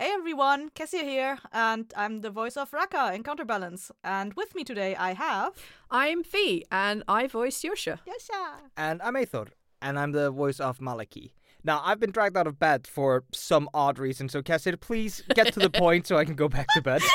Hey everyone, Kessir here, and I'm the voice of Raka in Counterbalance. And with me today I have. I'm Vee, and I voice Yosha. Yasha! And I'm Eyþór, and I'm the voice of Malaki. Now, I've been dragged out of bed for some odd reason, so Cassie, please get to the point so I can go back to bed.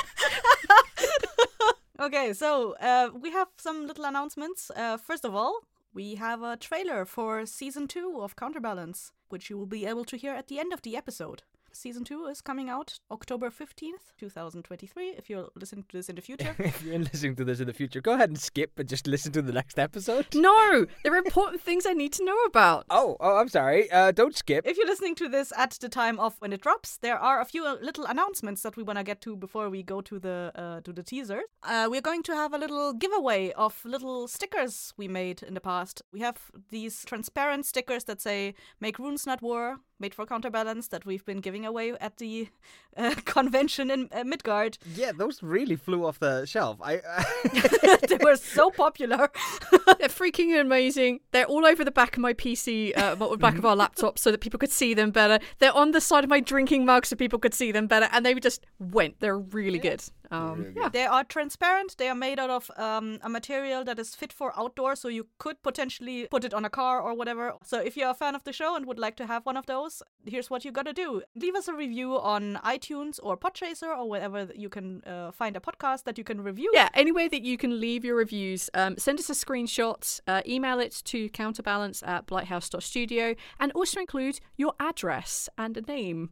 Okay, so uh, we have some little announcements. Uh, first of all, we have a trailer for season two of Counterbalance, which you will be able to hear at the end of the episode. Season two is coming out October 15th, 2023, if you're listening to this in the future. if you're listening to this in the future, go ahead and skip and just listen to the next episode. No, there are important things I need to know about. Oh, oh, I'm sorry. Uh, don't skip. if you're listening to this at the time of when it drops, there are a few uh, little announcements that we want to get to before we go to the uh, to the teaser. Uh, we're going to have a little giveaway of little stickers we made in the past. We have these transparent stickers that say "Make Runes Not War," made for Counterbalance, that we've been giving away at the uh, convention in uh, Midgard. Yeah, those really flew off the shelf. I. they were so popular. They're freaking amazing. They're all over the back of my PC, uh, the back of our laptop, so that people could see them better. They're on the side of my drinking mug, so people could see them better. And they just went. They're really good. Um, yeah. They are transparent. They are made out of um, a material that is fit for outdoor, so you could potentially put it on a car or whatever. So if you're a fan of the show and would like to have one of those, here's what you gotta do: leave us a review on iTunes or Podchaser or wherever you can uh, find a podcast that you can review. Yeah, any way that you can leave your reviews, um, send us a screenshot, uh, email it to counterbalance at blighthouse.studio, and also include your address and a name.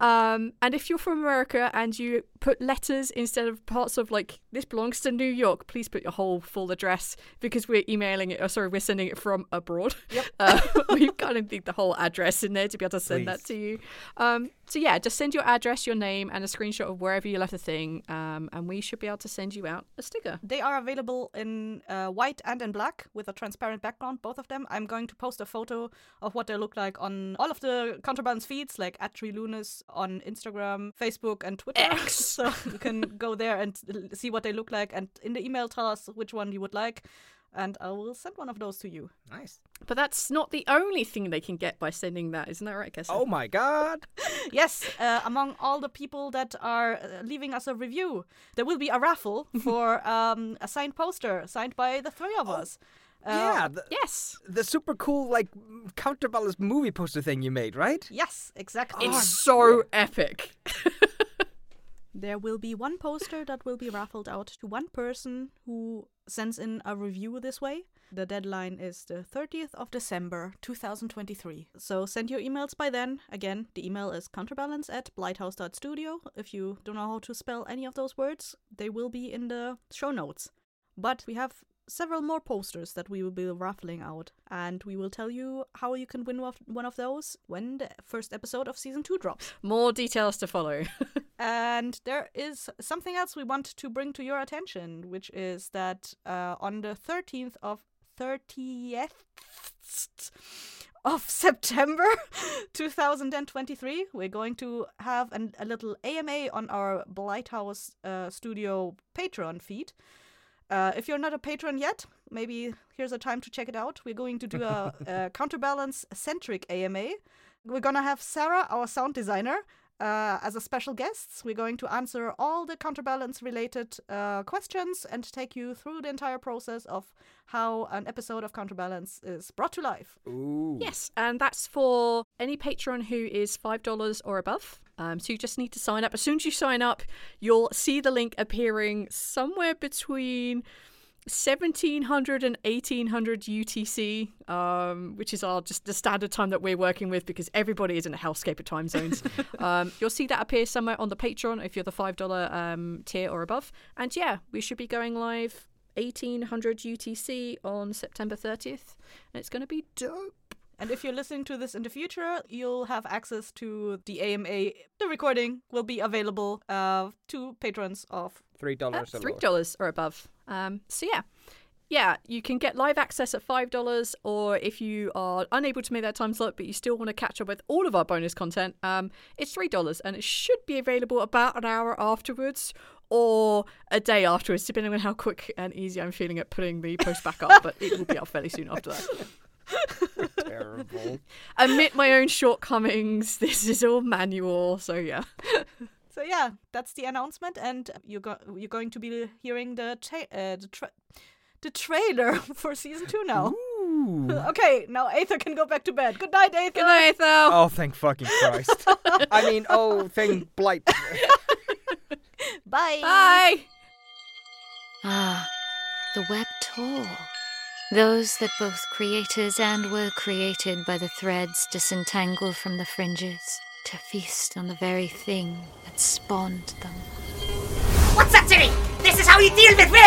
Um, and if you're from America and you put letters instead of parts of like this belongs to New York, please put your whole full address because we're emailing it. Or sorry, we're sending it from abroad. Yep. Uh, we've got to need the whole address in there to be able to send that to you. Um, so yeah, just send your address, your name, and a screenshot of wherever you left the thing, um, and we should be able to send you out a sticker. They are available in uh, white and in black with a transparent background, both of them. I'm going to post a photo of what they look like on all of the Counterbalance feeds, like at Lunas on Instagram, Facebook, and Twitter. X. so you can go there and see what they look like. And in the email, tell us which one you would like, and I will send one of those to you. nice. But that's not the only thing they can get by sending that, isn't that right, Kessie? Oh my god. Yes, uh, among all the people that are uh, leaving us a review, there will be a raffle for um, a signed poster signed by the three of us. Uh, yeah, the, yes. the super cool, like, counterbalance movie poster thing you made, right? Yes, exactly. It's so epic. There will be one poster that will be raffled out to one person who sends in a review this way. The deadline is the 30th of December 2023. So send your emails by then. Again, the email is counterbalance at blighthouse.studio. If you don't know how to spell any of those words, they will be in the show notes. But we have several more posters that we will be raffling out, and we will tell you how you can win one of- those when the first episode of season 2 drops. More details to follow. And there is something else we want to bring to your attention, which is that uh, on the 13th of 30th of September 2023, we're going to have an, a little AMA on our Blighthouse uh, Studio Patreon feed. Uh, if you're not a patron yet, maybe here's a time to check it out. We're going to do a, a counterbalance centric AMA. We're gonna have Sarah, our sound designer, uh, as a special guests. We're going to answer all the counterbalance related uh, questions and take you through the entire process of how an episode of Counterbalance is brought to life. Ooh. yes, and that's for any patron who is $5 or above. Um, so you just need to sign up. As soon as you sign up, you'll see the link appearing somewhere between 1700 and 1800 UTC, um, which is our just the standard time that we're working with because everybody is in a hellscape of time zones. um, you'll see that appear somewhere on the Patreon if you're the five dollar um, tier or above. And yeah, we should be going live 1800 UTC on September 30th, and it's going to be dope. And if you're listening to this in the future, you'll have access to the AMA. The recording will be available uh, to patrons of. Three Uh, dollars. Three dollars or above. Um, so yeah, yeah, you can get live access at five dollars, or if you are unable to make that time slot but you still want to catch up with all of our bonus content, um, it's three dollars, and it should be available about an hour afterwards or a day afterwards, depending on how quick and easy I'm feeling at putting the post back up. but it will be up fairly soon after that. Terrible. Admit my own shortcomings. This is all manual, so yeah. So yeah, that's the announcement, and you're go- you're going to be hearing the ta- uh, the tra- the trailer for season two now. Ooh. Okay, now Eyþór can go back to bed. Good night, Eyþór. Good night, though. Oh, thank fucking Christ. I mean, oh, thank Blight. Bye. Bye. Ah, the web tore. Those that both creators and were created by the threads disentangle from the fringes to feast on the very thing that spawned them. What's that, City? This is how you deal with me!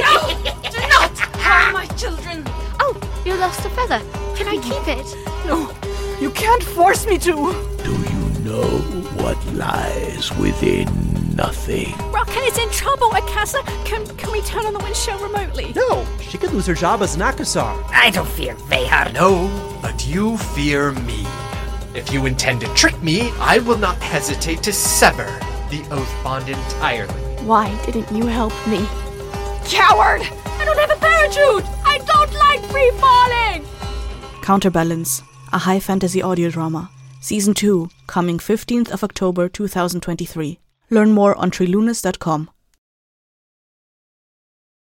no! Do not harm my children! Oh, you lost a feather. Can I keep it? No, you can't force me to. Do you know what lies within nothing? Raka is in trouble, Akasa. Can can we turn on the windshield remotely? No, she could lose her job as an Akasar. I don't fear Vehar. No, but you fear me. If you intend to trick me, I will not hesitate to sever the oath bond entirely. Why didn't you help me? Coward! I don't have a parachute! I don't like free falling! Counterbalance, a high fantasy audio drama. Season 2, coming 15th of October 2023. Learn more on trilunas.com.